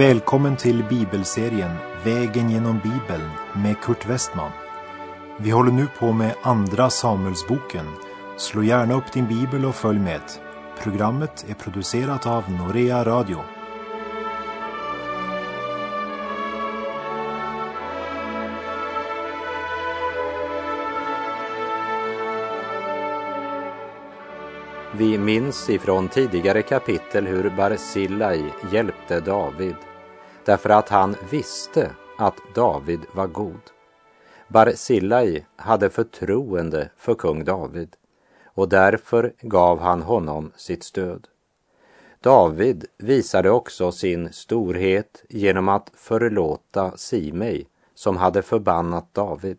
Välkommen till bibelserien Vägen genom Bibeln med Kurt Westman. Vi håller nu på med Andra Samuelsboken. Slå gärna upp din bibel och följ med. Programmet är producerat av Norea Radio. Vi minns ifrån tidigare kapitel hur Barsillai hjälpte David därför att han visste att David var god. Barsillai hade förtroende för kung David och därför gav han honom sitt stöd. David visade också sin storhet genom att förlåta Simei som hade förbannat David.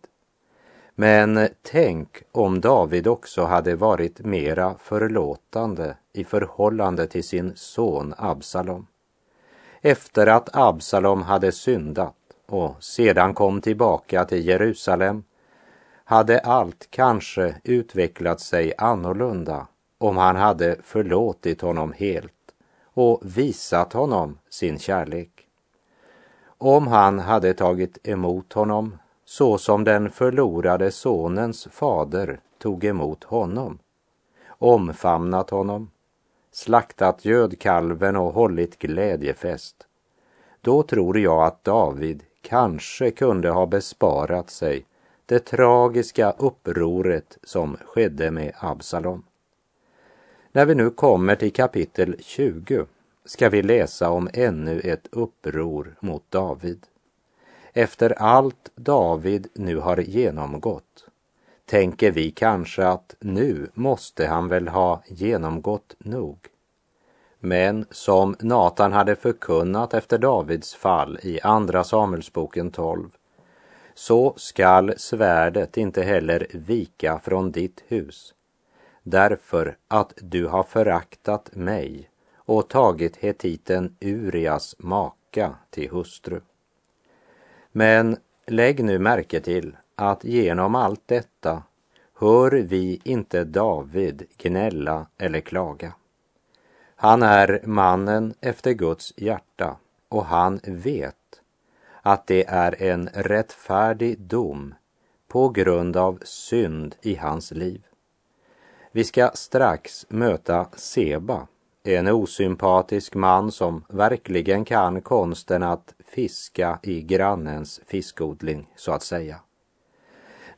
Men tänk om David också hade varit mera förlåtande i förhållande till sin son Absalom. Efter att Absalom hade syndat och sedan kom tillbaka till Jerusalem hade allt kanske utvecklat sig annorlunda om han hade förlåtit honom helt och visat honom sin kärlek. Om han hade tagit emot honom så som den förlorade sonens fader tog emot honom, omfamnat honom, slaktat gödkalven och hållit glädjefest, då tror jag att David kanske kunde ha besparat sig det tragiska upproret som skedde med Absalom. När vi nu kommer till kapitel 20 ska vi läsa om ännu ett uppror mot David. Efter allt David nu har genomgått tänker vi kanske att nu måste han väl ha genomgått nog. Men som Natan hade förkunnat efter Davids fall i Andra Samuelsboken 12 så skall svärdet inte heller vika från ditt hus därför att du har föraktat mig och tagit hetiten Urias maka till hustru. Men lägg nu märke till att genom allt detta hör vi inte David gnälla eller klaga. Han är mannen efter Guds hjärta och han vet att det är en rättfärdig dom på grund av synd i hans liv. Vi ska strax möta Seba, en osympatisk man som verkligen kan konsten att fiska i grannens fiskodling, så att säga.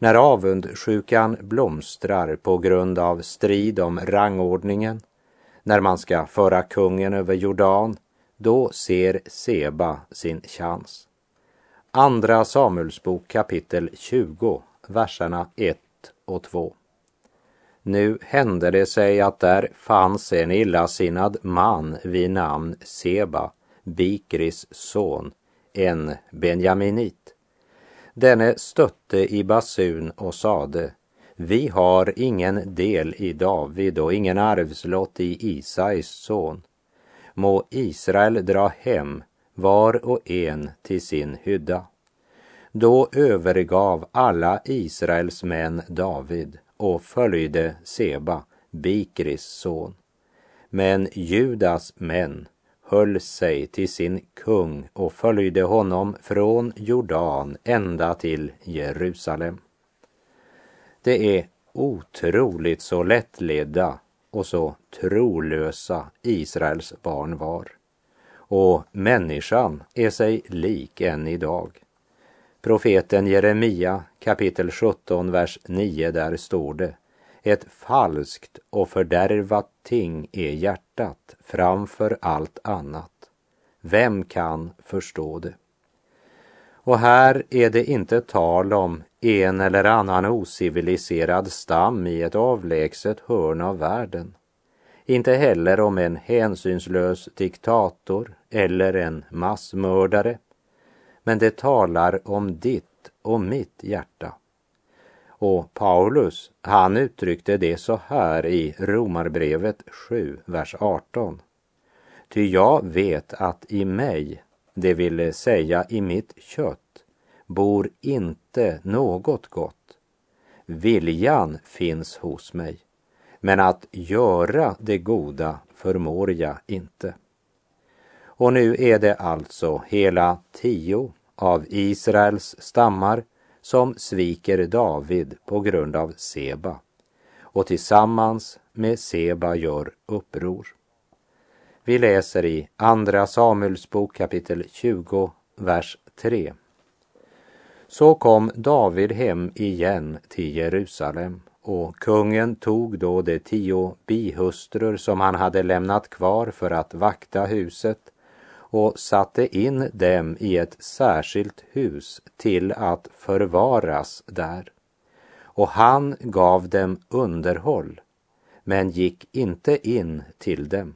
När avundsjukan blomstrar på grund av strid om rangordningen, när man ska föra kungen över Jordan, då ser Seba sin chans. Andra Samuelsbok kapitel 20, verserna 1 och 2. Nu hände det sig att där fanns en illasinnad man vid namn Seba, Bikris son, en benjaminit. Denne stötte i basun och sade, vi har ingen del i David och ingen arvslott i Isais son. Må Israel dra hem, var och en till sin hydda. Då övergav alla Israels män David och följde Seba, Bikris son. Men Judas män höll sig till sin kung och följde honom från Jordan ända till Jerusalem. Det är otroligt så lättledda och så trolösa Israels barn var. Och människan är sig lik än idag. Profeten Jeremia kapitel 17, vers 9, där står det ett falskt och fördärvat ting är hjärtat framför allt annat. Vem kan förstå det? Och här är det inte tal om en eller annan ociviliserad stam i ett avlägset hörn av världen. Inte heller om en hänsynslös diktator eller en massmördare. Men det talar om ditt och mitt hjärta. Och Paulus, han uttryckte det så här i Romarbrevet 7, vers 18. Ty jag vet att i mig, det vill säga i mitt kött, bor inte något gott. Viljan finns hos mig, men att göra det goda förmår jag inte. Och nu är det alltså hela tio av Israels stammar som sviker David på grund av Seba och tillsammans med Seba gör uppror. Vi läser i Andra Samuelsbok kapitel 20, vers 3. Så kom David hem igen till Jerusalem och kungen tog då de tio bihustrur som han hade lämnat kvar för att vakta huset och satte in dem i ett särskilt hus till att förvaras där. Och han gav dem underhåll, men gick inte in till dem.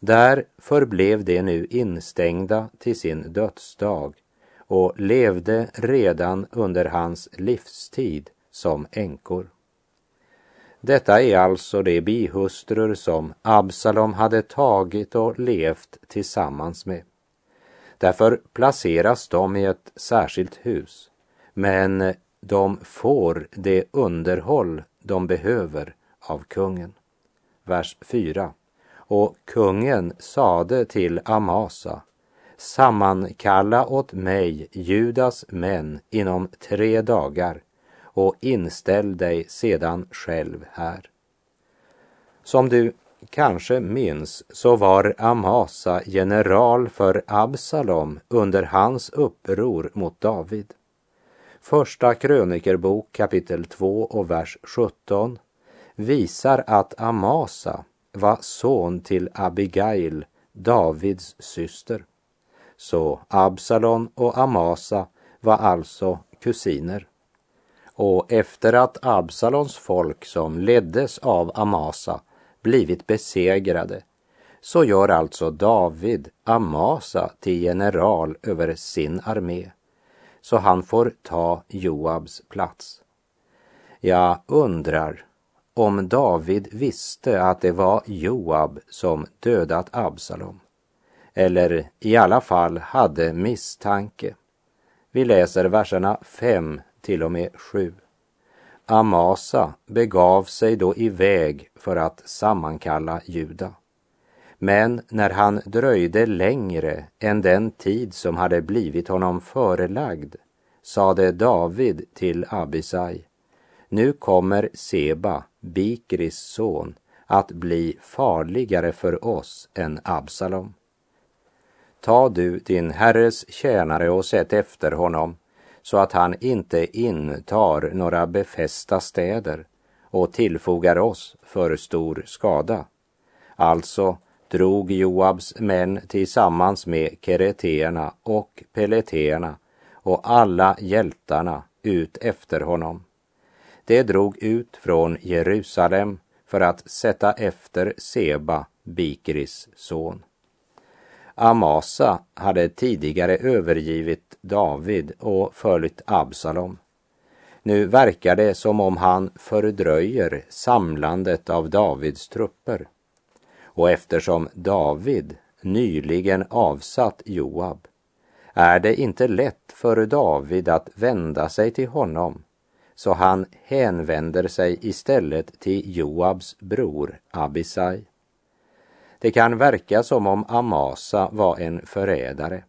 Där förblev de nu instängda till sin dödsdag och levde redan under hans livstid som änkor. Detta är alltså de bihustrur som Absalom hade tagit och levt tillsammans med. Därför placeras de i ett särskilt hus, men de får det underhåll de behöver av kungen. Vers 4. Och kungen sade till Amasa, sammankalla åt mig Judas män inom tre dagar och inställ dig sedan själv här. Som du kanske minns så var Amasa general för Absalom under hans uppror mot David. Första krönikerbok kapitel 2 och vers 17 visar att Amasa var son till Abigail, Davids syster. Så Absalom och Amasa var alltså kusiner. Och efter att Absalons folk som leddes av Amasa blivit besegrade så gör alltså David Amasa till general över sin armé så han får ta Joabs plats. Jag undrar om David visste att det var Joab som dödat Absalom eller i alla fall hade misstanke. Vi läser verserna 5 till och med 7. Amasa begav sig då iväg för att sammankalla Juda. Men när han dröjde längre än den tid som hade blivit honom förelagd sade David till Abisai, nu kommer Seba, Bikris son, att bli farligare för oss än Absalom. Ta du din herres tjänare och sätt efter honom så att han inte intar några befästa städer och tillfogar oss för stor skada. Alltså drog Joabs män tillsammans med kereteerna och peleteerna och alla hjältarna ut efter honom. De drog ut från Jerusalem för att sätta efter Seba, Bikris son. Amasa hade tidigare övergivit David och följt Absalom. Nu verkar det som om han fördröjer samlandet av Davids trupper. Och eftersom David nyligen avsatt Joab är det inte lätt för David att vända sig till honom så han hänvänder sig istället till Joabs bror Abisai. Det kan verka som om Amasa var en förrädare.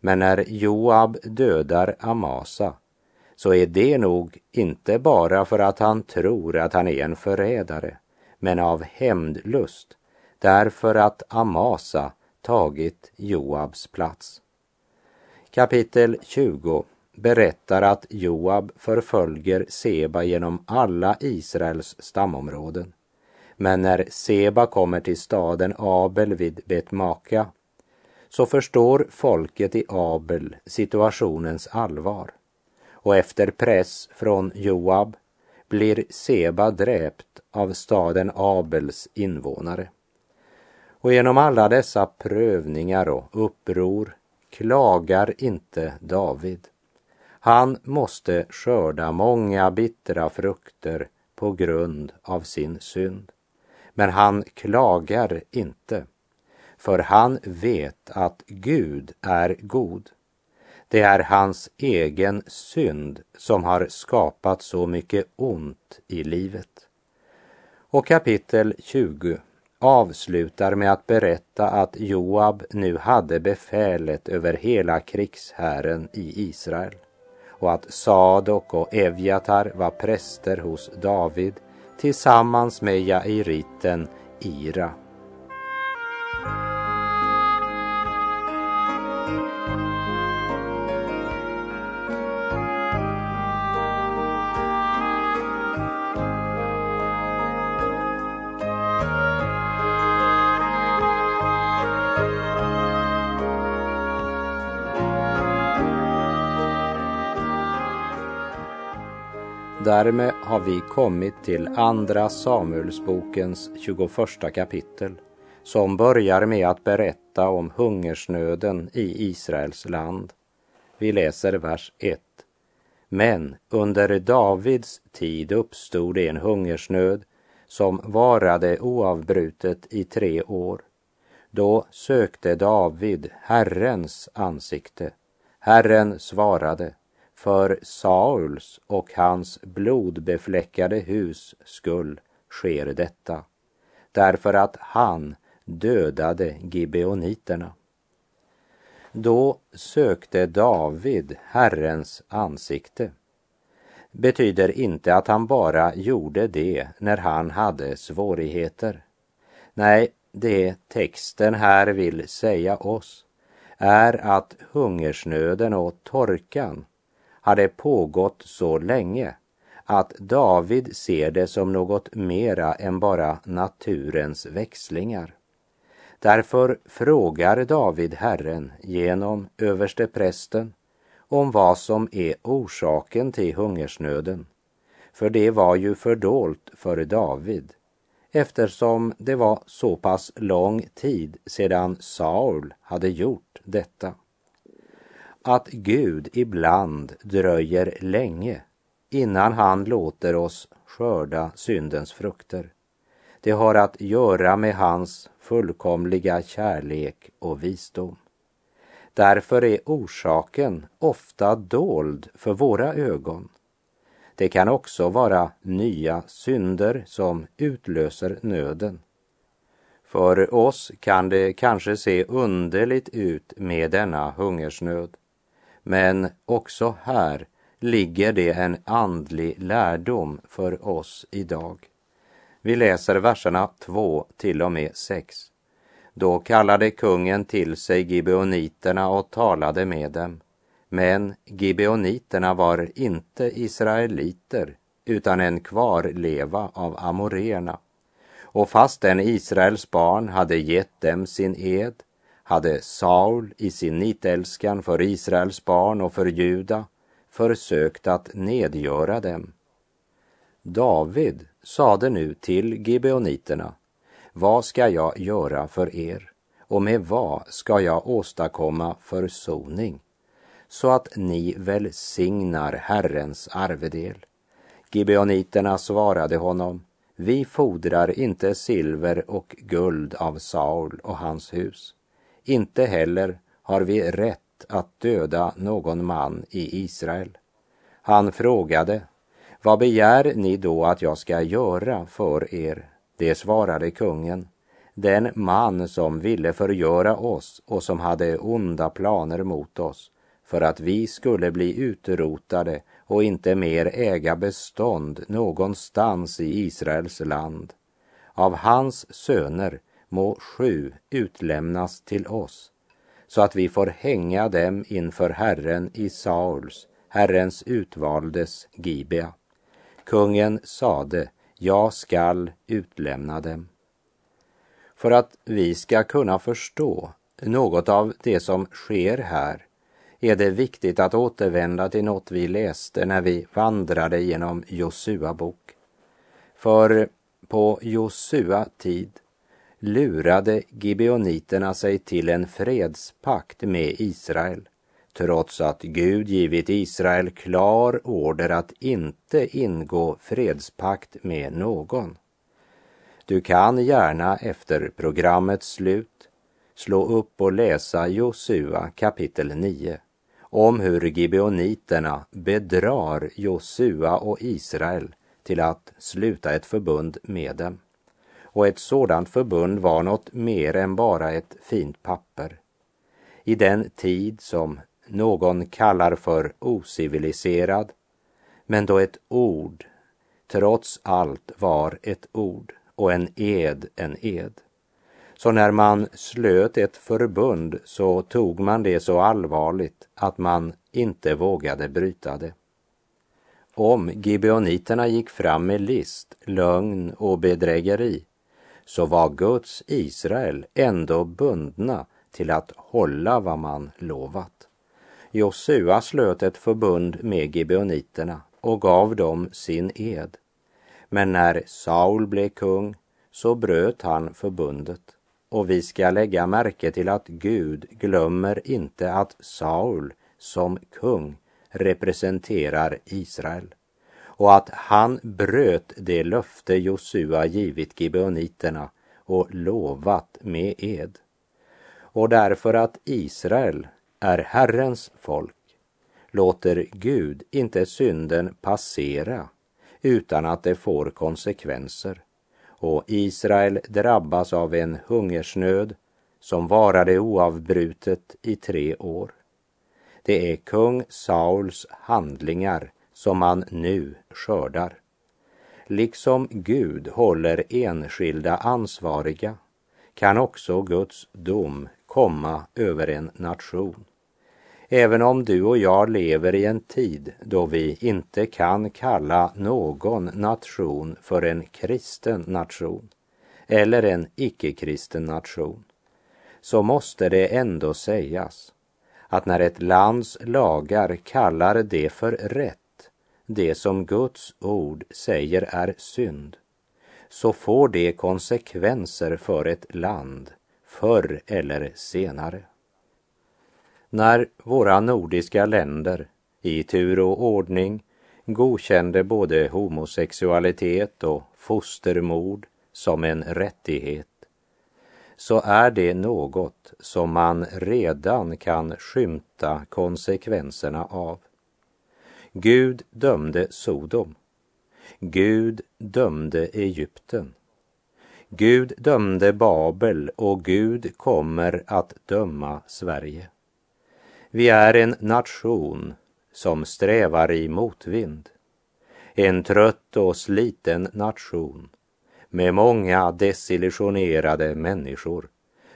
Men när Joab dödar Amasa så är det nog inte bara för att han tror att han är en förrädare, men av hämndlust, därför att Amasa tagit Joabs plats. Kapitel 20 berättar att Joab förföljer Seba genom alla Israels stamområden. Men när Seba kommer till staden Abel vid Betmaka så förstår folket i Abel situationens allvar. Och efter press från Joab blir Seba dräpt av staden Abels invånare. Och genom alla dessa prövningar och uppror klagar inte David. Han måste skörda många bittra frukter på grund av sin synd. Men han klagar inte, för han vet att Gud är god. Det är hans egen synd som har skapat så mycket ont i livet. Och kapitel 20 avslutar med att berätta att Joab nu hade befälet över hela krigshären i Israel och att Sadok och Evjatar var präster hos David tillsammans med Jairiten Ira. Därmed har vi kommit till Andra Samuelsbokens 21 kapitel som börjar med att berätta om hungersnöden i Israels land. Vi läser vers 1. Men under Davids tid uppstod en hungersnöd som varade oavbrutet i tre år. Då sökte David Herrens ansikte. Herren svarade, för Sauls och hans blodbefläckade hus skull sker detta, därför att han dödade gibeoniterna. Då sökte David Herrens ansikte betyder inte att han bara gjorde det när han hade svårigheter. Nej, det texten här vill säga oss är att hungersnöden och torkan hade pågått så länge att David ser det som något mera än bara naturens växlingar. Därför frågar David Herren genom översteprästen om vad som är orsaken till hungersnöden. För det var ju fördolt för David eftersom det var så pass lång tid sedan Saul hade gjort detta att Gud ibland dröjer länge innan han låter oss skörda syndens frukter. Det har att göra med hans fullkomliga kärlek och visdom. Därför är orsaken ofta dold för våra ögon. Det kan också vara nya synder som utlöser nöden. För oss kan det kanske se underligt ut med denna hungersnöd. Men också här ligger det en andlig lärdom för oss idag. Vi läser verserna 2 till och med 6. Då kallade kungen till sig gibeoniterna och talade med dem. Men gibeoniterna var inte israeliter utan en kvarleva av amoréerna. Och fastän Israels barn hade gett dem sin ed hade Saul i sin nitälskan för Israels barn och för Juda försökt att nedgöra dem. David sade nu till gibeoniterna, vad ska jag göra för er och med vad ska jag åstadkomma försoning så att ni välsignar Herrens arvedel? Gibeoniterna svarade honom, vi fordrar inte silver och guld av Saul och hans hus inte heller har vi rätt att döda någon man i Israel. Han frågade, vad begär ni då att jag ska göra för er? Det svarade kungen, den man som ville förgöra oss och som hade onda planer mot oss för att vi skulle bli utrotade och inte mer äga bestånd någonstans i Israels land. Av hans söner må sju utlämnas till oss, så att vi får hänga dem inför Herren i Sauls, Herrens utvaldes Gibea. Kungen sade, jag skall utlämna dem. För att vi ska kunna förstå något av det som sker här är det viktigt att återvända till något vi läste när vi vandrade genom Josua bok. För på Josua tid lurade gibeoniterna sig till en fredspakt med Israel trots att Gud givit Israel klar order att inte ingå fredspakt med någon. Du kan gärna efter programmets slut slå upp och läsa Josua kapitel 9 om hur gibeoniterna bedrar Josua och Israel till att sluta ett förbund med dem och ett sådant förbund var något mer än bara ett fint papper. I den tid som någon kallar för ociviliserad, men då ett ord trots allt var ett ord och en ed en ed. Så när man slöt ett förbund så tog man det så allvarligt att man inte vågade bryta det. Om gibeoniterna gick fram med list, lögn och bedrägeri så var Guds Israel ändå bundna till att hålla vad man lovat. Josua slöt ett förbund med gibeoniterna och gav dem sin ed. Men när Saul blev kung så bröt han förbundet och vi ska lägga märke till att Gud glömmer inte att Saul som kung representerar Israel och att han bröt det löfte Josua givit gibeoniterna och lovat med ed. Och därför att Israel är Herrens folk låter Gud inte synden passera utan att det får konsekvenser och Israel drabbas av en hungersnöd som varade oavbrutet i tre år. Det är kung Sauls handlingar som man nu skördar. Liksom Gud håller enskilda ansvariga kan också Guds dom komma över en nation. Även om du och jag lever i en tid då vi inte kan kalla någon nation för en kristen nation eller en icke-kristen nation, så måste det ändå sägas att när ett lands lagar kallar det för rätt, det som Guds ord säger är synd, så får det konsekvenser för ett land förr eller senare. När våra nordiska länder i tur och ordning godkände både homosexualitet och fostermord som en rättighet så är det något som man redan kan skymta konsekvenserna av. Gud dömde Sodom. Gud dömde Egypten. Gud dömde Babel och Gud kommer att döma Sverige. Vi är en nation som strävar i motvind. En trött och sliten nation med många desillusionerade människor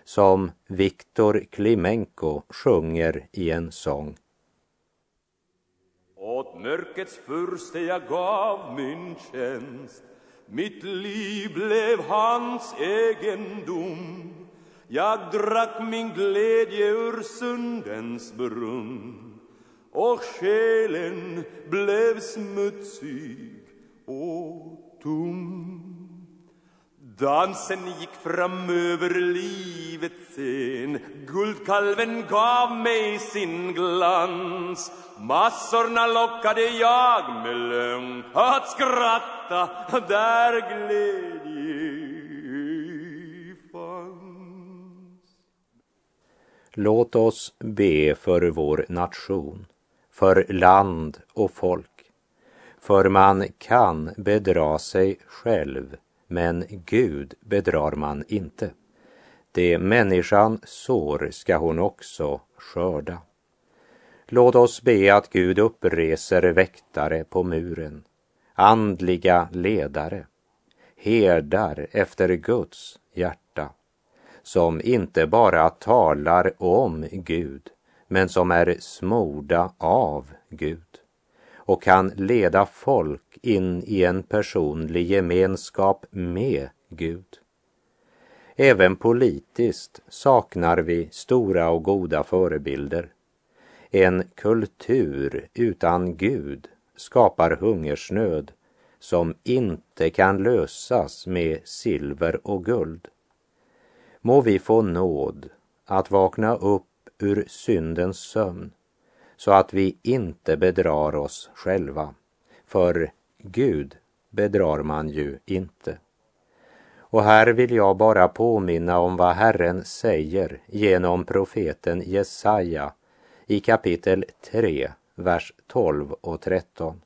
som Viktor Klimenko sjunger i en sång. Åt mörkrets furste jag gav min tjänst. Mitt liv blev hans egendom. Jag drack min glädje ur sundens brunn och själen blev smutsig och tom. Dansen gick fram över livets scen Guldkalven gav mig sin glans Massorna lockade jag med lögn att skratta där glädje fanns. Låt oss be för vår nation, för land och folk. För man kan bedra sig själv, men Gud bedrar man inte. Det människan sår ska hon också skörda. Låt oss be att Gud uppreser väktare på muren, andliga ledare, herdar efter Guds hjärta som inte bara talar om Gud, men som är smorda av Gud och kan leda folk in i en personlig gemenskap med Gud. Även politiskt saknar vi stora och goda förebilder. En kultur utan Gud skapar hungersnöd som inte kan lösas med silver och guld. Må vi få nåd att vakna upp ur syndens sömn så att vi inte bedrar oss själva. För Gud bedrar man ju inte. Och här vill jag bara påminna om vad Herren säger genom profeten Jesaja i kapitel 3, vers 12 och 13.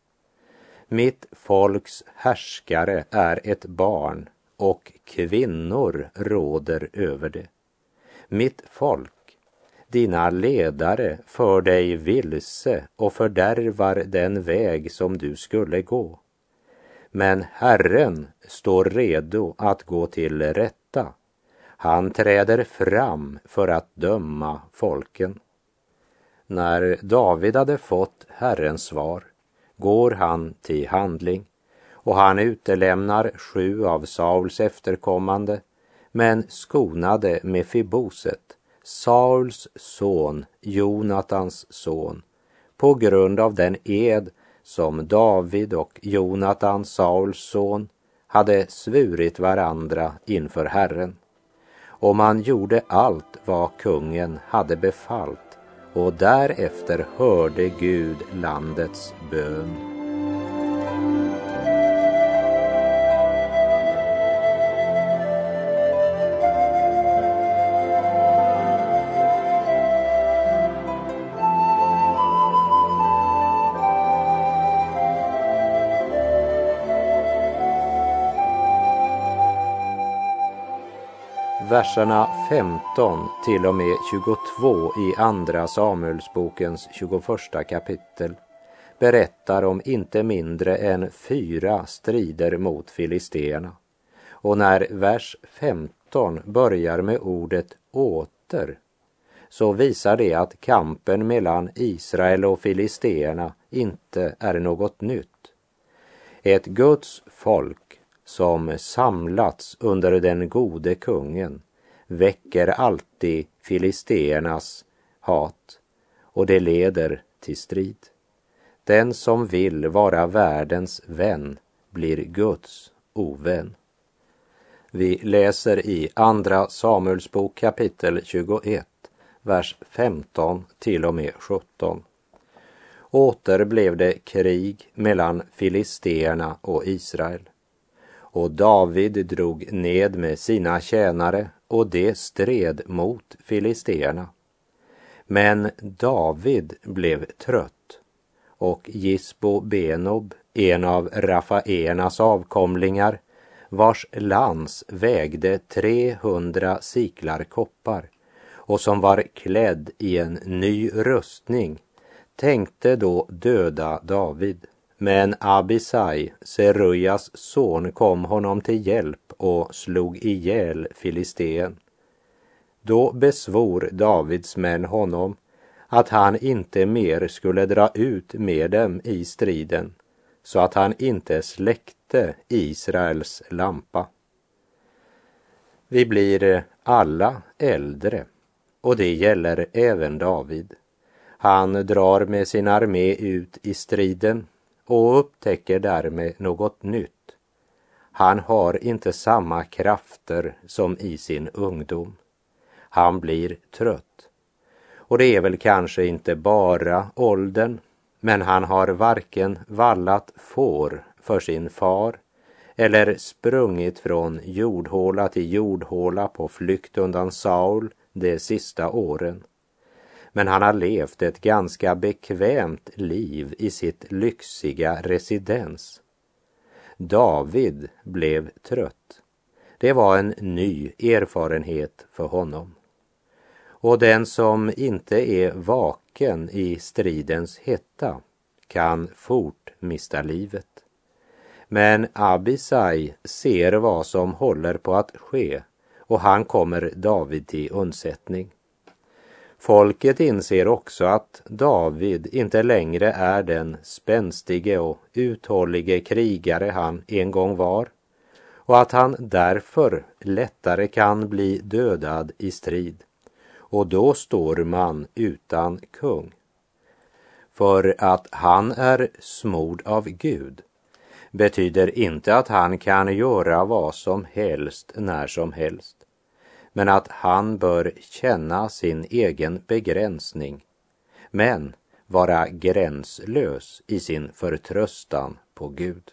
Mitt folks härskare är ett barn och kvinnor råder över det. Mitt folk, dina ledare för dig vilse och fördärvar den väg som du skulle gå. Men Herren står redo att gå till rätta. Han träder fram för att döma folken. När David hade fått Herrens svar går han till handling och han utelämnar sju av Sauls efterkommande men skonade med Fiboset, Sauls son, Jonatans son, på grund av den ed som David och Jonatan, Sauls son, hade svurit varandra inför Herren. Och man gjorde allt vad kungen hade befallt och därefter hörde Gud landets bön. Verserna 15 till och med 22 i Andra Samuelsbokens 21 kapitel berättar om inte mindre än fyra strider mot filisteerna. Och när vers 15 börjar med ordet åter så visar det att kampen mellan Israel och filisteerna inte är något nytt. Ett Guds folk som samlats under den gode kungen väcker alltid filisteernas hat och det leder till strid. Den som vill vara världens vän blir Guds ovän. Vi läser i Andra Samuelsbok kapitel 21, vers 15 till och med 17. Åter blev det krig mellan filisteerna och Israel. Och David drog ned med sina tjänare och det stred mot filisteerna. Men David blev trött och Gisbo Benob, en av Rafaenas avkomlingar, vars lans vägde 300 siklar koppar och som var klädd i en ny rustning, tänkte då döda David. Men Abisai, Serujas son, kom honom till hjälp och slog ihjäl filisteen. Då besvor Davids män honom att han inte mer skulle dra ut med dem i striden så att han inte släckte Israels lampa. Vi blir alla äldre och det gäller även David. Han drar med sin armé ut i striden och upptäcker därmed något nytt. Han har inte samma krafter som i sin ungdom. Han blir trött. Och det är väl kanske inte bara åldern, men han har varken vallat får för sin far eller sprungit från jordhåla till jordhåla på flykt undan Saul de sista åren men han har levt ett ganska bekvämt liv i sitt lyxiga residens. David blev trött. Det var en ny erfarenhet för honom. Och den som inte är vaken i stridens hetta kan fort mista livet. Men Abisai ser vad som håller på att ske och han kommer David till undsättning. Folket inser också att David inte längre är den spänstige och uthållige krigare han en gång var och att han därför lättare kan bli dödad i strid. Och då står man utan kung. För att han är smord av Gud betyder inte att han kan göra vad som helst när som helst men att han bör känna sin egen begränsning, men vara gränslös i sin förtröstan på Gud.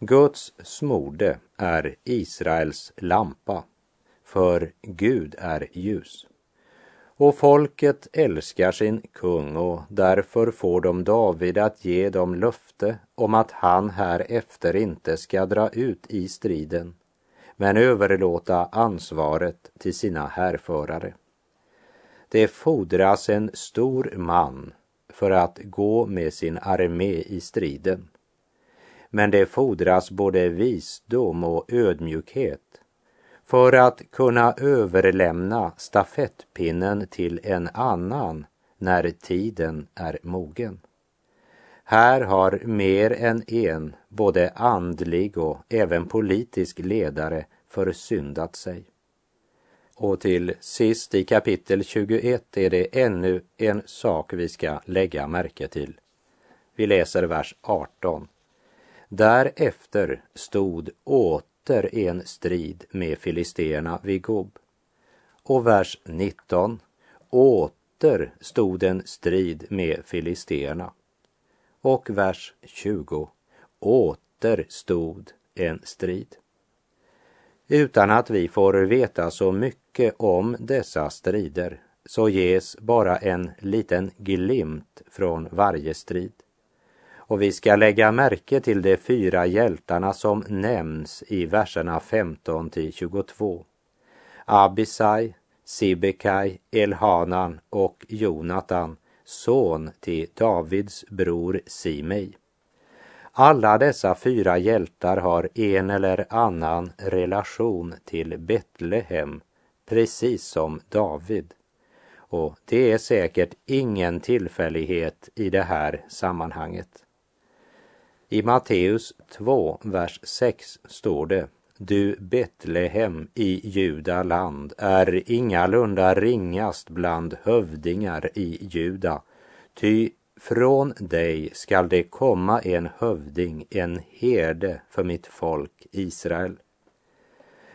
Guds smorde är Israels lampa, för Gud är ljus. Och folket älskar sin kung och därför får de David att ge dem löfte om att han här efter inte ska dra ut i striden men överlåta ansvaret till sina härförare. Det fordras en stor man för att gå med sin armé i striden. Men det fordras både visdom och ödmjukhet för att kunna överlämna stafettpinnen till en annan när tiden är mogen. Här har mer än en, både andlig och även politisk ledare, försyndat sig. Och till sist i kapitel 21 är det ännu en sak vi ska lägga märke till. Vi läser vers 18. Därefter stod åter en strid med filisterna vid Gob. Och vers 19. Åter stod en strid med filisterna. Och vers 20. Åter stod en strid. Utan att vi får veta så mycket om dessa strider så ges bara en liten glimt från varje strid. Och vi ska lägga märke till de fyra hjältarna som nämns i verserna 15 till 22. Abisai, Sibekai, Elhanan och Jonatan, son till Davids bror Simei. Alla dessa fyra hjältar har en eller annan relation till Betlehem, precis som David. Och det är säkert ingen tillfällighet i det här sammanhanget. I Matteus 2, vers 6 står det du Betlehem i Juda land är ingalunda ringast bland hövdingar i Juda, ty från dig skall det komma en hövding, en herde för mitt folk Israel.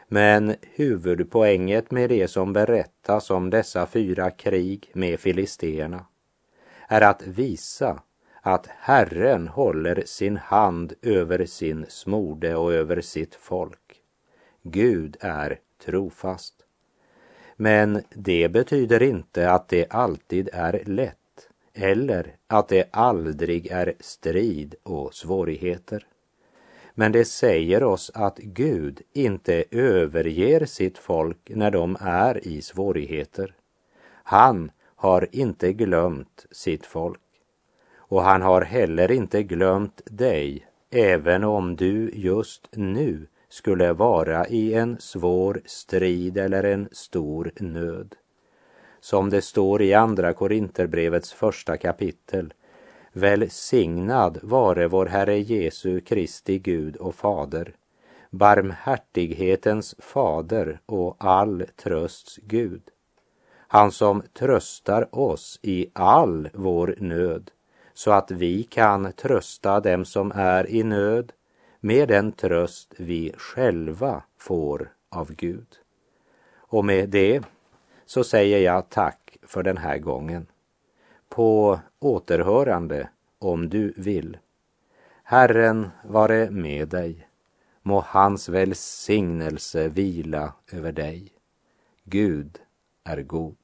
Men huvudpoänget med det som berättas om dessa fyra krig med filisterna är att visa att Herren håller sin hand över sin smorde och över sitt folk. Gud är trofast. Men det betyder inte att det alltid är lätt eller att det aldrig är strid och svårigheter. Men det säger oss att Gud inte överger sitt folk när de är i svårigheter. Han har inte glömt sitt folk. Och han har heller inte glömt dig, även om du just nu skulle vara i en svår strid eller en stor nöd som det står i Andra Korinterbrevets första kapitel. Välsignad vare vår Herre Jesu Kristi Gud och Fader, barmhärtighetens fader och all trösts Gud. Han som tröstar oss i all vår nöd, så att vi kan trösta dem som är i nöd med den tröst vi själva får av Gud. Och med det så säger jag tack för den här gången. På återhörande om du vill. Herren vare med dig. Må hans välsignelse vila över dig. Gud är god.